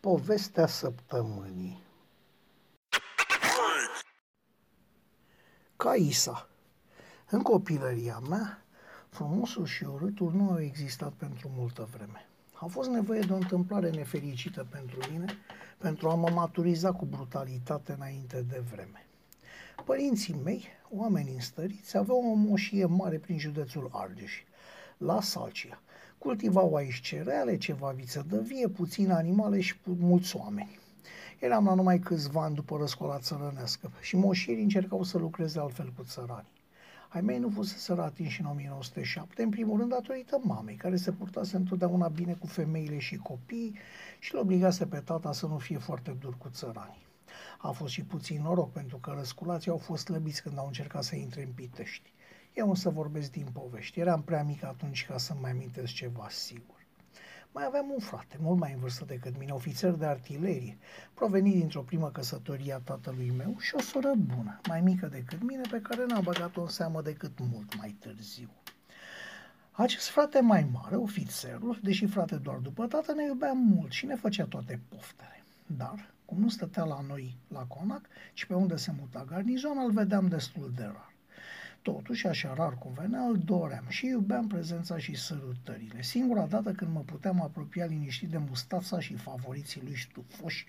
Povestea săptămânii Caisa În copilăria mea, frumosul și urâtul nu au existat pentru multă vreme. A fost nevoie de o întâmplare nefericită pentru mine pentru a mă maturiza cu brutalitate înainte de vreme. Părinții mei, oameni înstăriți, aveau o moșie mare prin județul Argeș, la Salcia. Cultivau aici cereale, ceva viță de vie, puține animale și mulți oameni. Eram la numai câțiva ani după răscola țărănească și moșierii încercau să lucreze altfel cu țăranii. Ai mei nu fusese atinși în 1907, în primul rând datorită mamei, care se purtase întotdeauna bine cu femeile și copiii și îl obligase pe tata să nu fie foarte dur cu țăranii. A fost și puțin noroc, pentru că răsculații au fost slăbiți când au încercat să intre în Pitești. Eu însă vorbesc din povești. Eram prea mic atunci ca să mai amintesc ceva sigur. Mai aveam un frate, mult mai în vârstă decât mine, ofițer de artilerie, provenit dintr-o primă căsătorie a tatălui meu și o soră bună, mai mică decât mine, pe care n-am băgat-o în seamă decât mult mai târziu. Acest frate mai mare, ofițerul, deși frate doar după tată, ne iubea mult și ne făcea toate poftele. Dar, cum nu stătea la noi la conac, ci pe unde se muta garnizon, îl vedeam destul de rar. Totuși, așa rar cum venea, îl doream și iubeam prezența și sărutările. Singura dată când mă puteam apropia liniștit de mustața și favoriții lui stufoși,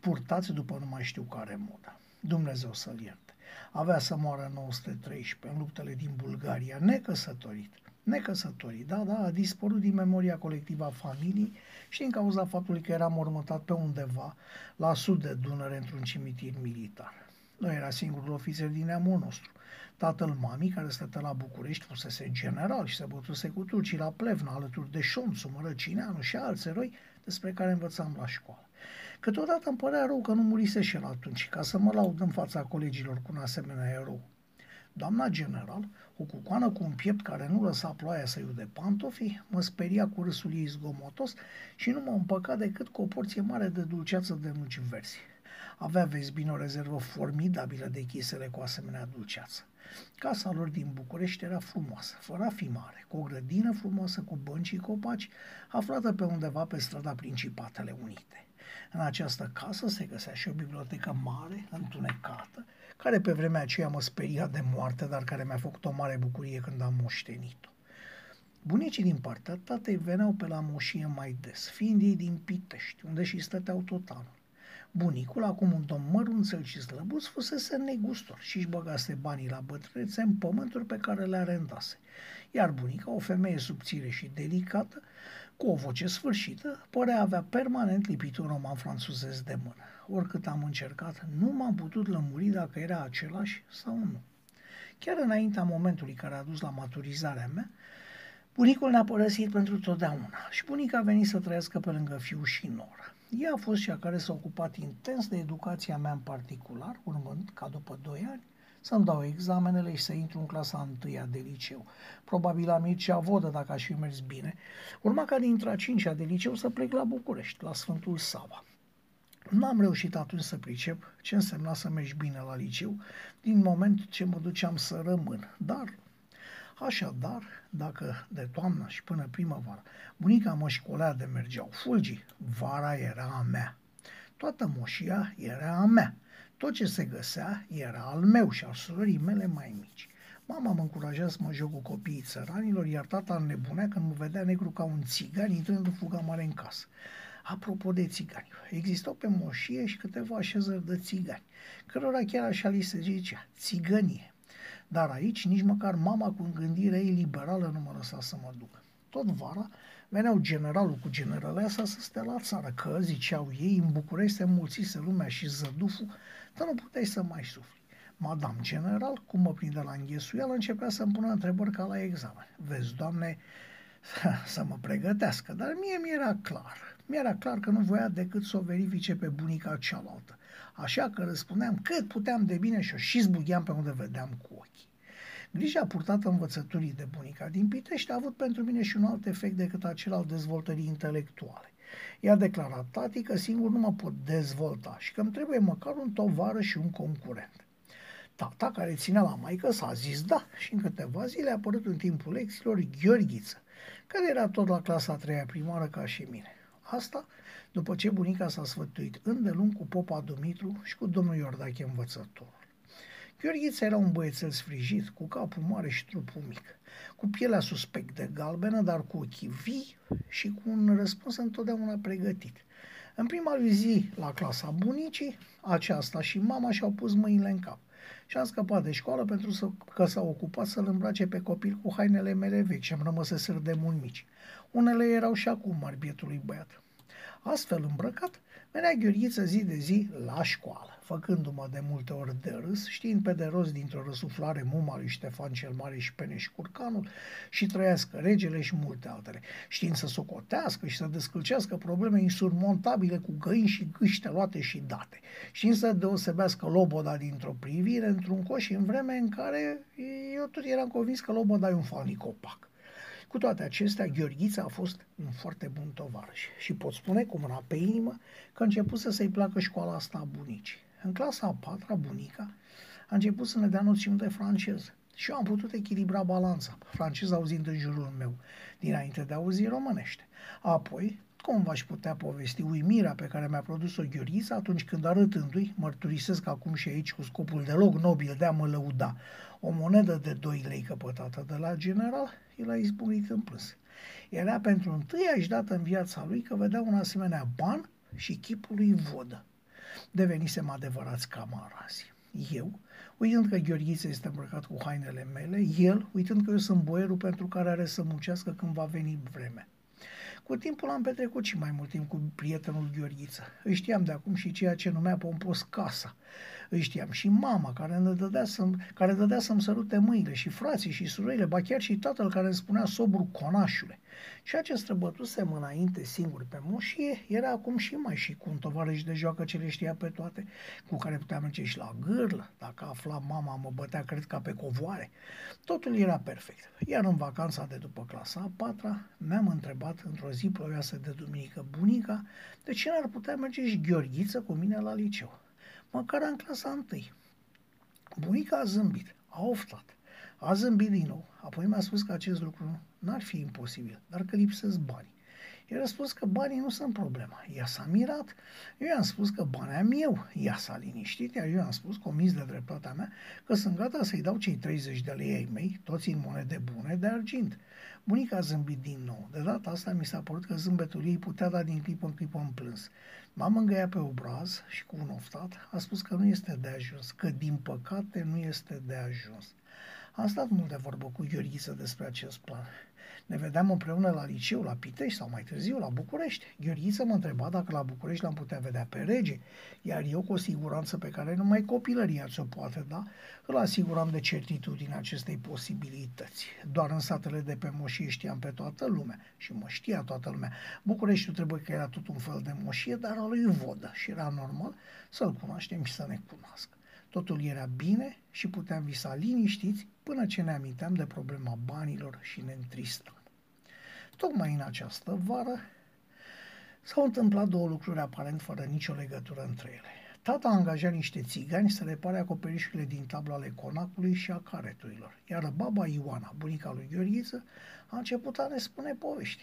purtați după nu mai știu care modă. Dumnezeu să-l ierte. Avea să moară în 913 în luptele din Bulgaria, necăsătorit. Necăsătorit, da, da, a dispărut din memoria colectivă a familiei și din cauza faptului că era mormântat pe undeva la sud de Dunăre într-un cimitir militar. Nu era singurul ofițer din neamul nostru. Tatăl mamii, care stătea la București, fusese general și se bătuse cu turcii la Plevna, alături de Șonțu, Mărăcineanu și alți eroi despre care învățam la școală. Câteodată îmi părea rău că nu murise și el atunci, ca să mă laud în fața colegilor cu un asemenea erou. Doamna general, o cucoană cu un piept care nu lăsa ploaia să iude pantofii, mă speria cu râsul ei zgomotos și nu mă împăca decât cu o porție mare de dulceață de nuci verzi. Avea, vezi bine, o rezervă formidabilă de chisele cu asemenea dulceață. Casa lor din București era frumoasă, fără a fi mare, cu o grădină frumoasă cu bănci și copaci, aflată pe undeva pe strada Principatele Unite. În această casă se găsea și o bibliotecă mare, întunecată, care pe vremea aceea mă speria de moarte, dar care mi-a făcut o mare bucurie când am moștenit-o. Bunicii din partea tatei veneau pe la moșie mai des, fiind ei din Pitești, unde și stăteau tot anul. Bunicul, acum un domn mărunțel și slăbuț, fusese negustor și își băgase banii la bătrânețe în pământuri pe care le arendase. Iar bunica, o femeie subțire și delicată, cu o voce sfârșită, părea avea permanent lipit un roman franțuzez de mână. Oricât am încercat, nu m-am putut lămuri dacă era același sau nu. Chiar înaintea momentului care a dus la maturizarea mea, bunicul ne-a părăsit pentru totdeauna și bunica a venit să trăiască pe lângă fiu și nora. Ea a fost cea care s-a ocupat intens de educația mea în particular, urmând, ca după doi ani, să-mi dau examenele și să intru în clasa întâia de liceu. Probabil la Mircea Vodă, dacă aș fi mers bine. Urma ca dintre a cincea de liceu să plec la București, la Sfântul Sava. Nu am reușit atunci să pricep ce însemna să mergi bine la liceu, din moment ce mă duceam să rămân. Dar Așadar, dacă de toamnă și până primăvară bunica mă școlea de mergeau fulgii, vara era a mea. Toată moșia era a mea. Tot ce se găsea era al meu și al surorii mele mai mici. Mama mă încurajea să mă joc cu copiii țăranilor, iar tata nebunea când mă vedea negru ca un țigan intrând în fuga mare în casă. Apropo de țigani, existau pe moșie și câteva așezări de țigani, cărora chiar așa li se zicea, țigănie. Dar aici nici măcar mama cu gândire ei liberală nu mă lăsa să mă duc. Tot vara veneau generalul cu generaleasa să stea la țară, că, ziceau ei, în București se mulțise lumea și zăduful, dar nu puteai să mai sufli. Madame General, cum mă prinde la înghesuială, începea să-mi pună întrebări ca la examen. Vezi, doamne, să mă pregătească, dar mie mi-era clar. Mi-era clar că nu voia decât să o verifice pe bunica cealaltă. Așa că răspundeam cât puteam de bine și o și zbugheam pe unde vedeam cu ochii. Grija purtată învățăturii de bunica din Pitești a avut pentru mine și un alt efect decât acela al dezvoltării intelectuale. I-a declarat tati că singur nu mă pot dezvolta și că îmi trebuie măcar un tovarăș și un concurent. Tata, care ținea la maică, s-a zis da și în câteva zile a apărut în timpul lecțiilor Gheorghiță, care era tot la clasa a treia primară ca și mine. Asta după ce bunica s-a sfătuit îndelung cu popa Dumitru și cu domnul Iordache învățătorul. Gheorghiță era un băiețel sfrijit, cu capul mare și trupul mic, cu pielea suspect de galbenă, dar cu ochii vii și cu un răspuns întotdeauna pregătit. În prima zi la clasa bunicii, aceasta și mama și-au pus mâinile în cap și am scăpat de școală pentru să, că s-a ocupat să-l îmbrace pe copil cu hainele mele vechi și am rămăseseră de mult mici. Unele erau și acum mari bietului băiat. Astfel îmbrăcat, venea Gheorghiță zi de zi la școală, făcându-mă de multe ori de râs, știind pe de rost dintr-o răsuflare muma lui Ștefan cel Mare și Peneș Curcanul și trăiască regele și multe altele, știind să socotească și să descălcească probleme insurmontabile cu găini și gâște luate și date, știind să deosebească loboda dintr-o privire într-un coș în vreme în care eu tot eram convins că loboda e un falnic opac. Cu toate acestea, Gheorghița a fost un foarte bun tovarăș și pot spune cu mâna pe inimă că a început să se-i placă școala asta a bunicii. În clasa a patra, bunica a început să ne dea noțiuni de franceză și eu am putut echilibra balanța, francez auzind în jurul meu, dinainte de a auzi românește. Apoi, cum v-aș putea povesti uimirea pe care mi-a produs-o Gheorghița atunci când arătându-i, mărturisesc acum și aici cu scopul deloc nobil de a mă lăuda, o monedă de 2 lei căpătată de la general, el a izbucnit în plâns. Era pentru întâia dată în viața lui că vedea un asemenea ban și chipul lui vodă. Devenisem adevărați camarazi. Eu, uitând că Gheorghiță este îmbrăcat cu hainele mele, el, uitând că eu sunt boierul pentru care are să muncească când va veni vremea. Cu timpul am petrecut și mai mult timp cu prietenul Gheorghiță. Îi știam de acum și ceea ce numea pompos casa. Îi știam și mama care ne dădea să care dădea să-mi sărute mâinile și frații și surorile, ba chiar și tatăl care îmi spunea sobru conașule. Și acest străbătusem înainte singur pe moșie, era acum și mai și cu un tovarăș de joacă ce le știa pe toate, cu care puteam merge și la gârlă, dacă afla mama mă bătea, cred, ca pe covoare. Totul era perfect. Iar în vacanța de după clasa a patra, mi-am întrebat într-o zi plovioasă de duminică bunica de ce n-ar putea merge și Gheorghiță cu mine la liceu măcar în clasa întâi. Bunica a zâmbit, a oftat, a zâmbit din nou, apoi mi-a spus că acest lucru n-ar fi imposibil, dar că lipsesc bani. I-a răspuns că banii nu sunt problema. Ea s-a mirat. Eu i-am spus că banii am eu. Ea s-a liniștit, iar eu i-am spus, comis de dreptatea mea, că sunt gata să-i dau cei 30 de lei ai mei, toți în monede bune, de argint. Bunica a zâmbit din nou. De data asta mi s-a părut că zâmbetul ei putea da din clipă în clipă în plâns. M-am îngăiat pe obraz și cu un oftat a spus că nu este de ajuns, că din păcate nu este de ajuns. Am stat mult de vorbă cu Gheorghiță despre acest plan. Ne vedeam împreună la liceu, la Pitești sau mai târziu la București. Gheorghiță mă întreba dacă la București l-am putea vedea pe rege, iar eu cu o siguranță pe care numai copilăria ți-o poate da, îl asiguram de certitudine acestei posibilități. Doar în satele de pe moșie știam pe toată lumea și mă știa toată lumea. Bucureștiul trebuie că era tot un fel de moșie, dar al lui Vodă și era normal să-l cunoaștem și să ne cunoască. Totul era bine și puteam visa liniștiți până ce ne aminteam de problema banilor și ne întristam. Tocmai în această vară s-au întâmplat două lucruri aparent fără nicio legătură între ele. Tata a angajat niște țigani să repare acoperișurile din tabla ale conacului și a careturilor, iar baba Ioana, bunica lui Gheorghiță, a început a ne spune povești.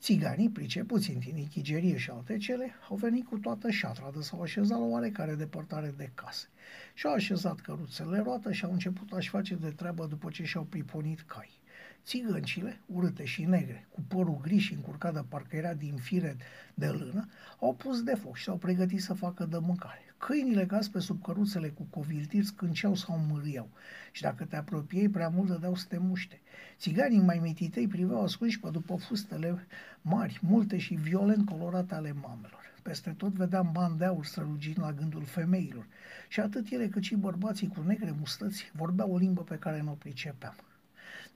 Țiganii, pricepuți în tinichigerie și alte cele, au venit cu toată șatra de s-au așezat la oarecare depărtare de case. Și-au așezat căruțele roată și au început a-și face de treabă după ce și-au priponit cai. Țigăncile, urâte și negre, cu părul gri și încurcat de parcă era din fire de lână, au pus de foc și s-au pregătit să facă de mâncare. Câinile caz pe sub căruțele cu coviltiri scânceau sau mâriau și dacă te apropiei prea mult dădeau să te muște. Țiganii mai mititei priveau ascunși pe după fustele mari, multe și violent colorate ale mamelor. Peste tot vedeam bani de aur strălucind la gândul femeilor și atât ele cât și bărbații cu negre mustăți vorbeau o limbă pe care nu o pricepeam.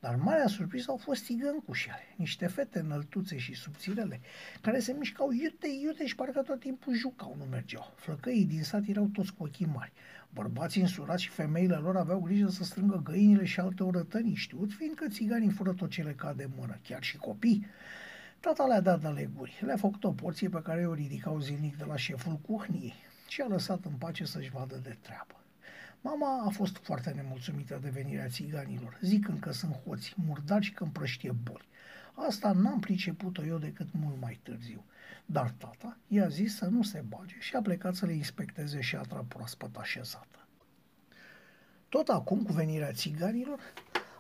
Dar marea surpriză au fost țigăncușele, niște fete înăltuțe și subțirele, care se mișcau iute, iute și parcă tot timpul jucau, nu mergeau. Flăcăii din sat erau toți cu ochii mari. Bărbații însurați și femeile lor aveau grijă să strângă găinile și alte orătănii, știut fiindcă țiganii fură tot ce le cade mână, chiar și copii. Tata le-a dat de leguri, le-a făcut o porție pe care o ridicau zilnic de la șeful cuhniei și a lăsat în pace să-și vadă de treabă. Mama a fost foarte nemulțumită de venirea țiganilor, zicând că sunt hoți, murdari și că împrăștie boli. Asta n-am priceput-o eu decât mult mai târziu. Dar tata i-a zis să nu se bage și a plecat să le inspecteze șatra proaspăt așezată. Tot acum, cu venirea țiganilor,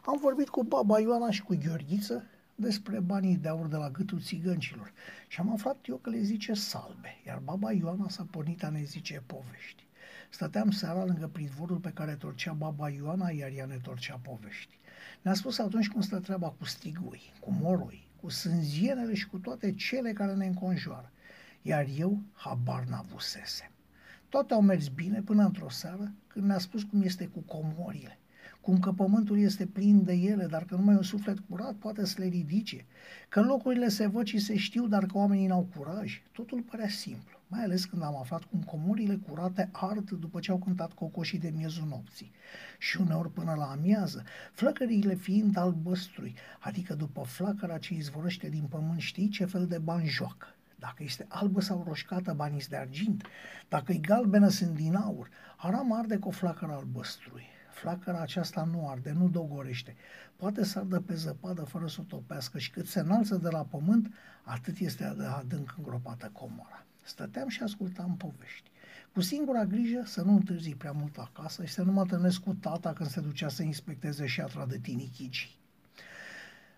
am vorbit cu baba Ioana și cu Gheorghiță despre banii de aur de la gâtul țigăncilor și am aflat eu că le zice salbe, iar baba Ioana s-a pornit a ne zice povești. Stăteam seara lângă pridvorul pe care torcea baba Ioana, iar ea ne torcea povești. Ne-a spus atunci cum stă treaba cu strigui, cu moroi, cu sânzienele și cu toate cele care ne înconjoară. Iar eu habar n-avusesem. Toate au mers bine până într-o seară când ne-a spus cum este cu comorile cum că pământul este plin de ele, dar că numai un suflet curat poate să le ridice, că locurile se văd și se știu, dar că oamenii n-au curaj. Totul părea simplu, mai ales când am aflat cum comorile curate ard după ce au cântat cocoșii de miezul nopții. Și uneori până la amiază, flăcările fiind albăstrui, adică după flacăra ce izvorăște din pământ știi ce fel de bani joacă. Dacă este albă sau roșcată, banii de argint. Dacă e galbenă, sunt din aur. Aram arde cu o flacără albăstrui flacăra aceasta nu arde, nu dogorește. Poate să ardă pe zăpadă fără să o topească și cât se înalță de la pământ, atât este de adânc îngropată comora. Stăteam și ascultam povești. Cu singura grijă să nu întârzi prea mult acasă și să nu mă întâlnesc cu tata când se ducea să inspecteze șatra de tinichicii.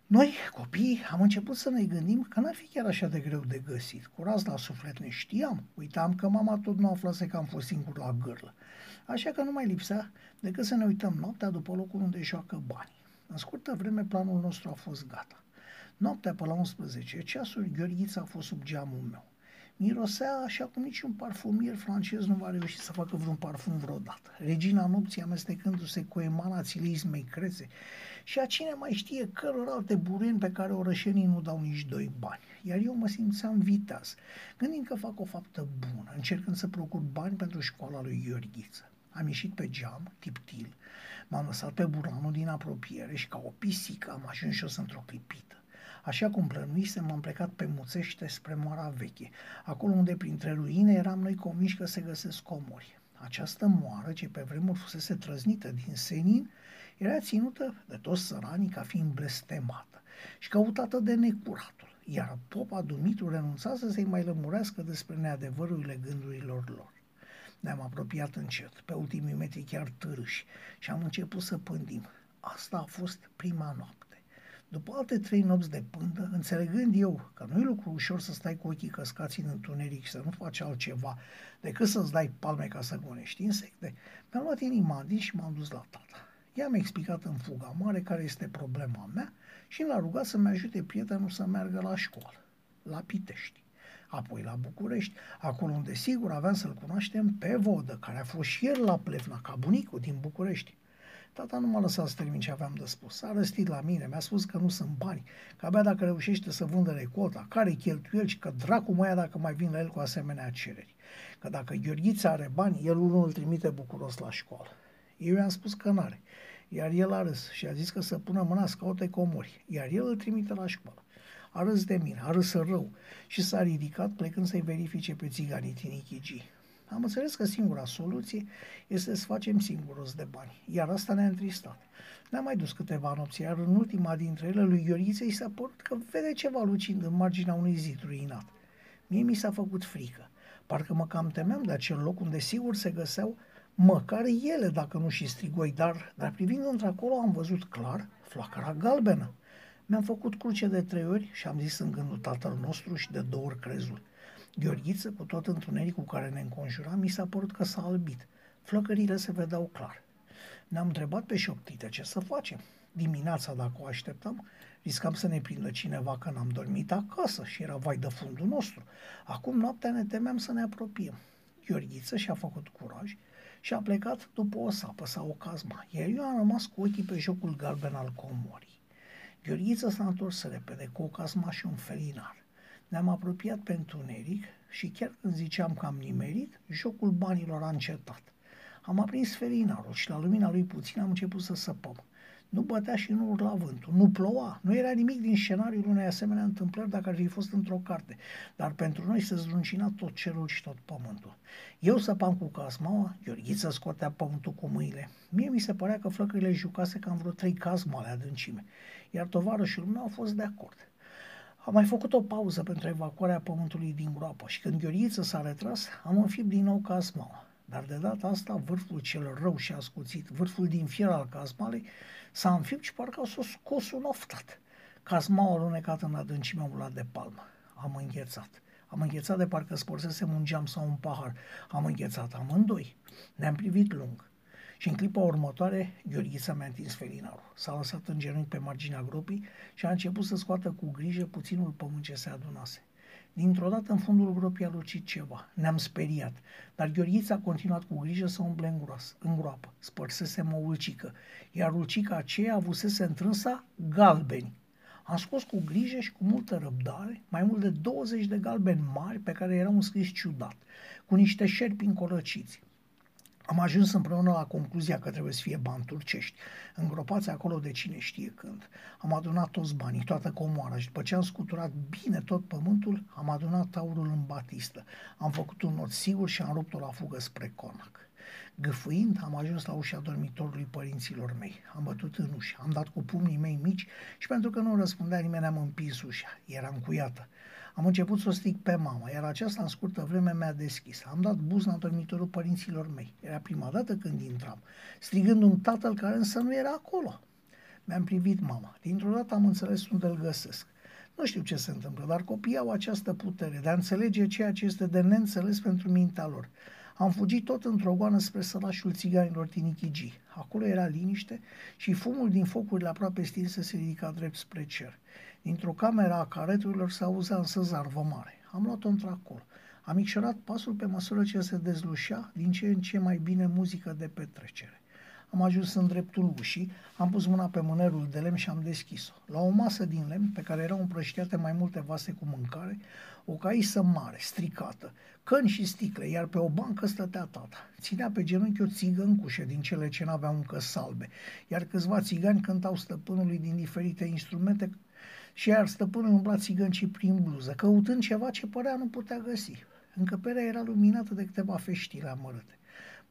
Noi, copiii, am început să ne gândim că n-ar fi chiar așa de greu de găsit. Curaz la suflet ne știam. Uitam că mama tot nu aflase că am fost singur la gârlă. Așa că nu mai lipsea decât să ne uităm noaptea după locul unde joacă bani. În scurtă vreme planul nostru a fost gata. Noaptea pe la 11 ceasuri, Gheorghița a fost sub geamul meu. Mirosea așa cum niciun parfumier francez nu va reuși să facă vreun parfum vreodată. Regina nopții amestecându-se cu emanațiile izmei crețe și a cine mai știe căror alte bureni pe care orășenii nu dau nici doi bani. Iar eu mă simțeam viteaz, gândind că fac o faptă bună, încercând să procur bani pentru școala lui Gheorghiță. Am ieșit pe geam, tiptil, m-am lăsat pe buranul din apropiere și ca o pisică am ajuns jos într-o clipită. Așa cum plănuisem, m-am plecat pe Muțește spre Moara Veche, acolo unde printre ruine eram noi convinși că se găsesc comori. Această moară, ce pe vremuri fusese trăznită din senin, era ținută de toți săranii ca fiind blestemată și căutată de necuratul, iar popa Dumitru renunța să se mai lămurească despre neadevărurile gândurilor lor. Ne-am apropiat încet, pe ultimii metri chiar târâși, și am început să pândim. Asta a fost prima noapte. După alte trei nopți de pândă, înțelegând eu că nu e lucru ușor să stai cu ochii căscați în întuneric și să nu faci altceva decât să-ți dai palme ca să gonești insecte, mi-am luat inima din și m-am dus la tata. I-am explicat în fuga mare care este problema mea și l-a rugat să-mi ajute prietenul să meargă la școală, la Pitești apoi la București, acolo unde sigur aveam să-l cunoaștem pe Vodă, care a fost și el la Plevna, ca bunicul din București. Tata nu m-a lăsat să termin ce aveam de spus. A răstit la mine, mi-a spus că nu sunt bani, că abia dacă reușește să vândă recota, care cheltuieli și că dracu mai dacă mai vin la el cu asemenea cereri. Că dacă Gheorghița are bani, el unul îl trimite bucuros la școală. Eu i-am spus că n-are, iar el a râs și a zis că să pună mâna să caute comori, iar el îl trimite la școală a râs de mine, a râs rău și s-a ridicat plecând să-i verifice pe țiganii Tinichigi. Am înțeles că singura soluție este să facem singurul de bani, iar asta ne-a întristat. Ne-am mai dus câteva nopți, iar în ultima dintre ele lui Ioriță i s-a părut că vede ceva lucind în marginea unui zid ruinat. Mie mi s-a făcut frică. Parcă mă cam temeam de acel loc unde sigur se găseau măcar ele, dacă nu și strigoi, dar, dar privind într-acolo am văzut clar flacăra galbenă. Mi-am făcut cruce de trei ori și am zis în gândul tatăl nostru și de două ori crezul. Gheorghiță, cu tot întunericul care ne înconjura, mi s-a părut că s-a albit. Flăcările se vedeau clar. Ne-am întrebat pe șoptite ce să facem. Dimineața, dacă o așteptam, riscam să ne prindă cineva că n-am dormit acasă și era vai de fundul nostru. Acum noaptea ne temeam să ne apropiem. Gheorghiță și-a făcut curaj și a plecat după o sapă sau o cazma, iar eu am rămas cu ochii pe jocul galben al comorii. Gheorghiță s-a întors repede cu o casma și un felinar. Ne-am apropiat pe întuneric și chiar când ziceam că am nimerit, jocul banilor a încetat. Am aprins felinarul și la lumina lui puțin am început să săpăm. Nu bătea și nu urla vântul, nu ploua, nu era nimic din scenariul unei asemenea întâmplări dacă ar fi fost într-o carte, dar pentru noi se zluncina tot cerul și tot pământul. Eu săpam cu casmaua, Gheorghiță scotea pământul cu mâinile. Mie mi se părea că flăcările jucase cam vreo trei casmale adâncime, iar tovarășul meu a fost de acord. Am mai făcut o pauză pentru evacuarea pământului din groapă și când Gheorghiță s-a retras, am înfipt din nou casmaua. Dar de data asta, vârful cel rău și ascuțit, vârful din fier al casmalei, s-a înfipt și parcă s-a scos un oftat. Casmaua alunecat în adâncimea ulat de palmă. Am înghețat. Am înghețat de parcă spărsesem un geam sau un pahar. Am înghețat amândoi. Ne-am privit lung. Și în clipa următoare, Gheorghița mi-a întins felinarul. S-a lăsat în genunchi pe marginea gropii și a început să scoată cu grijă puținul pământ ce se adunase. Dintr-o dată în fundul gropii a lucit ceva. Ne-am speriat, dar Gheorghița a continuat cu grijă să umble în, groas, în groapă. Spărsesem o ulcică, iar ulcica aceea avusese întrânsa galbeni. Am scos cu grijă și cu multă răbdare mai mult de 20 de galbeni mari pe care erau înscris ciudat, cu niște șerpi încolăciți. Am ajuns împreună la concluzia că trebuie să fie bani turcești, îngropați acolo de cine știe când. Am adunat toți banii, toată comoara și după ce am scuturat bine tot pământul, am adunat aurul în batistă. Am făcut un not sigur și am rupt-o la fugă spre Conac. Gâfâind, am ajuns la ușa dormitorului părinților mei. Am bătut în ușă, am dat cu pumnii mei mici și pentru că nu răspundea nimeni am împins ușa. Era încuiată. Am început să o stric pe mama, iar aceasta în scurtă vreme mi-a deschis. Am dat buzna în dormitorul părinților mei. Era prima dată când intram, strigând un tatăl care însă nu era acolo. Mi-am privit mama. Dintr-o dată am înțeles unde îl găsesc. Nu știu ce se întâmplă, dar copiii au această putere de a înțelege ceea ce este de neînțeles pentru mintea lor. Am fugit tot într-o goană spre sălașul țiganilor Tinichigi. Acolo era liniște și fumul din focurile aproape stinse se ridica drept spre cer. Dintr-o cameră a careturilor se auzea însă zarvă mare. Am luat-o într-acolo. Am micșorat pasul pe măsură ce se dezlușea din ce în ce mai bine muzică de petrecere. Am ajuns în dreptul ușii, am pus mâna pe mânerul de lemn și am deschis-o. La o masă din lemn, pe care erau împrăștiate mai multe vase cu mâncare, o caisă mare, stricată, căni și sticle, iar pe o bancă stătea tata. Ținea pe genunchi o țigăncușă din cele ce n-aveau încă salbe, iar câțiva țigani cântau stăpânului din diferite instrumente și iar stăpânul umbla țigăncii prin bluză, căutând ceva ce părea nu putea găsi. Încăperea era luminată de câteva feștile amărâte.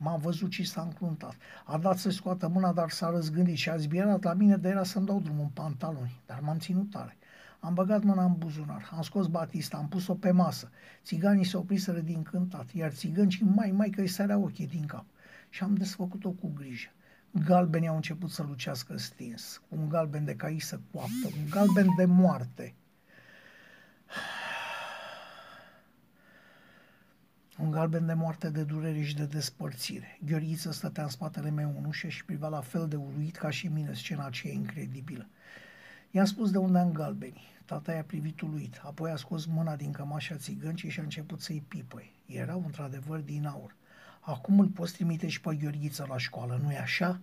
M-a văzut și s-a încruntat. A dat să scoată mâna, dar s-a răzgândit și a zbierat la mine de era să-mi dau drumul în pantaloni, dar m-am ținut tare. Am băgat mâna în buzunar, am scos batista, am pus-o pe masă. Țiganii se opriseră din cântat, iar țigăncii mai mai că îi sărea ochii din cap. Și am desfăcut-o cu grijă. Galbenii au început să lucească stins, un galben de caisă coaptă, un galben de moarte. Un galben de moarte, de durere și de despărțire. Gheorghiță stătea în spatele meu în ușă și privea la fel de uluit ca și mine scena aceea incredibilă. I-am spus de unde am galbenii. Tata i-a privit uluit, apoi a scos mâna din cămașa țigăncii și a început să-i pipăi. Erau într-adevăr din aur. Acum îl poți trimite și pe Gheorghiță la școală, nu-i așa?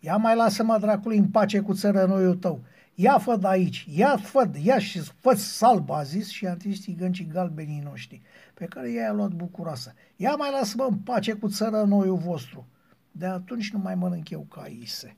Ia mai lasă-mă dracului în pace cu țărănoiul tău. Ia fă de aici, ia fă, ia și fă salb, a zis și a întins țigăncii galbenii noștri, pe care i-a luat bucuroasă. Ia mai lasă-mă în pace cu țărănoiul vostru. De atunci nu mai mănânc eu caise.